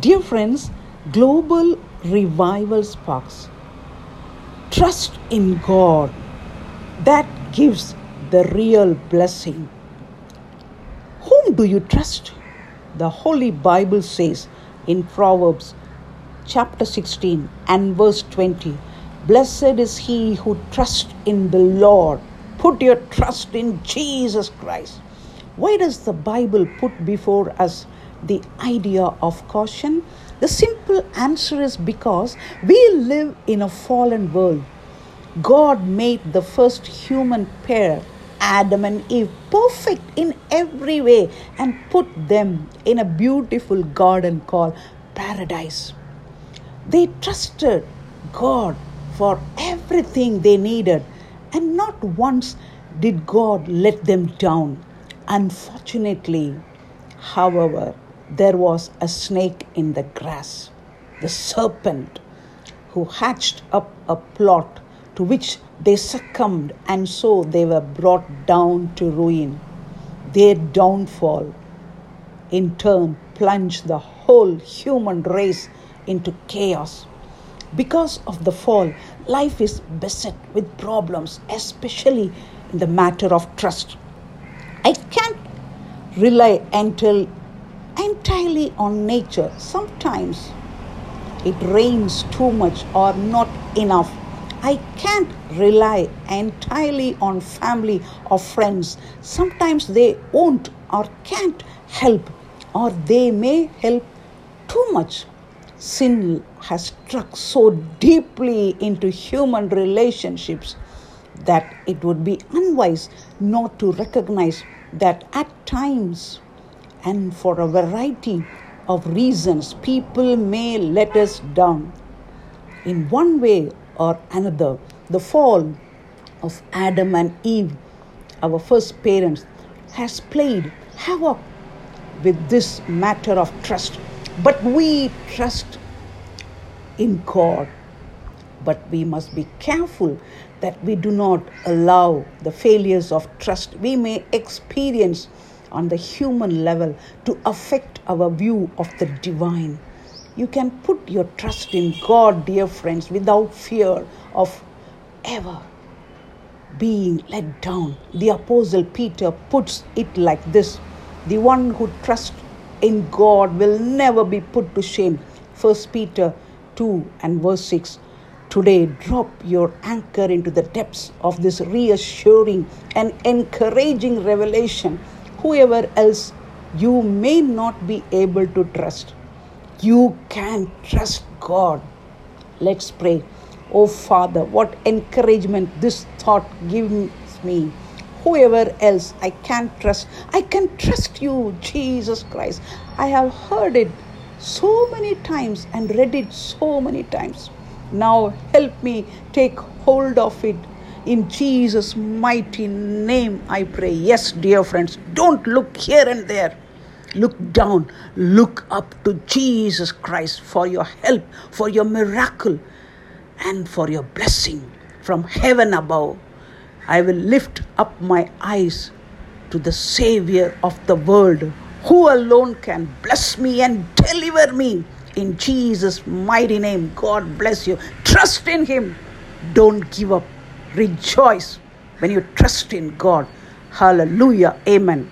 Dear friends, global revival sparks. Trust in God. That gives the real blessing. Whom do you trust? The Holy Bible says in Proverbs chapter 16 and verse 20 Blessed is he who trusts in the Lord. Put your trust in Jesus Christ. Why does the Bible put before us the idea of caution? The simple answer is because we live in a fallen world. God made the first human pair, Adam and Eve, perfect in every way and put them in a beautiful garden called paradise. They trusted God for everything they needed, and not once did God let them down. Unfortunately, however, there was a snake in the grass, the serpent, who hatched up a plot to which they succumbed, and so they were brought down to ruin. Their downfall, in turn, plunged the whole human race into chaos. Because of the fall, life is beset with problems, especially in the matter of trust. I can't rely until entirely on nature. Sometimes it rains too much or not enough. I can't rely entirely on family or friends. Sometimes they won't or can't help, or they may help too much. Sin has struck so deeply into human relationships that it would be unwise not to recognize that at times and for a variety of reasons, people may let us down. In one way or another, the fall of Adam and Eve, our first parents, has played havoc with this matter of trust. But we trust in God. But we must be careful that we do not allow the failures of trust we may experience on the human level to affect our view of the divine. You can put your trust in God, dear friends, without fear of ever being let down. The Apostle Peter puts it like this The one who trusts in God will never be put to shame. 1 Peter 2 and verse 6. Today, drop your anchor into the depths of this reassuring and encouraging revelation whoever else you may not be able to trust. You can trust God. Let's pray. Oh Father, what encouragement this thought gives me. Whoever else I can trust, I can trust you, Jesus Christ. I have heard it so many times and read it so many times. Now help me take hold of it in Jesus' mighty name, I pray. Yes, dear friends, don't look here and there. Look down, look up to Jesus Christ for your help, for your miracle, and for your blessing from heaven above. I will lift up my eyes to the Savior of the world, who alone can bless me and deliver me. In Jesus' mighty name, God bless you. Trust in Him. Don't give up. Rejoice when you trust in God. Hallelujah. Amen.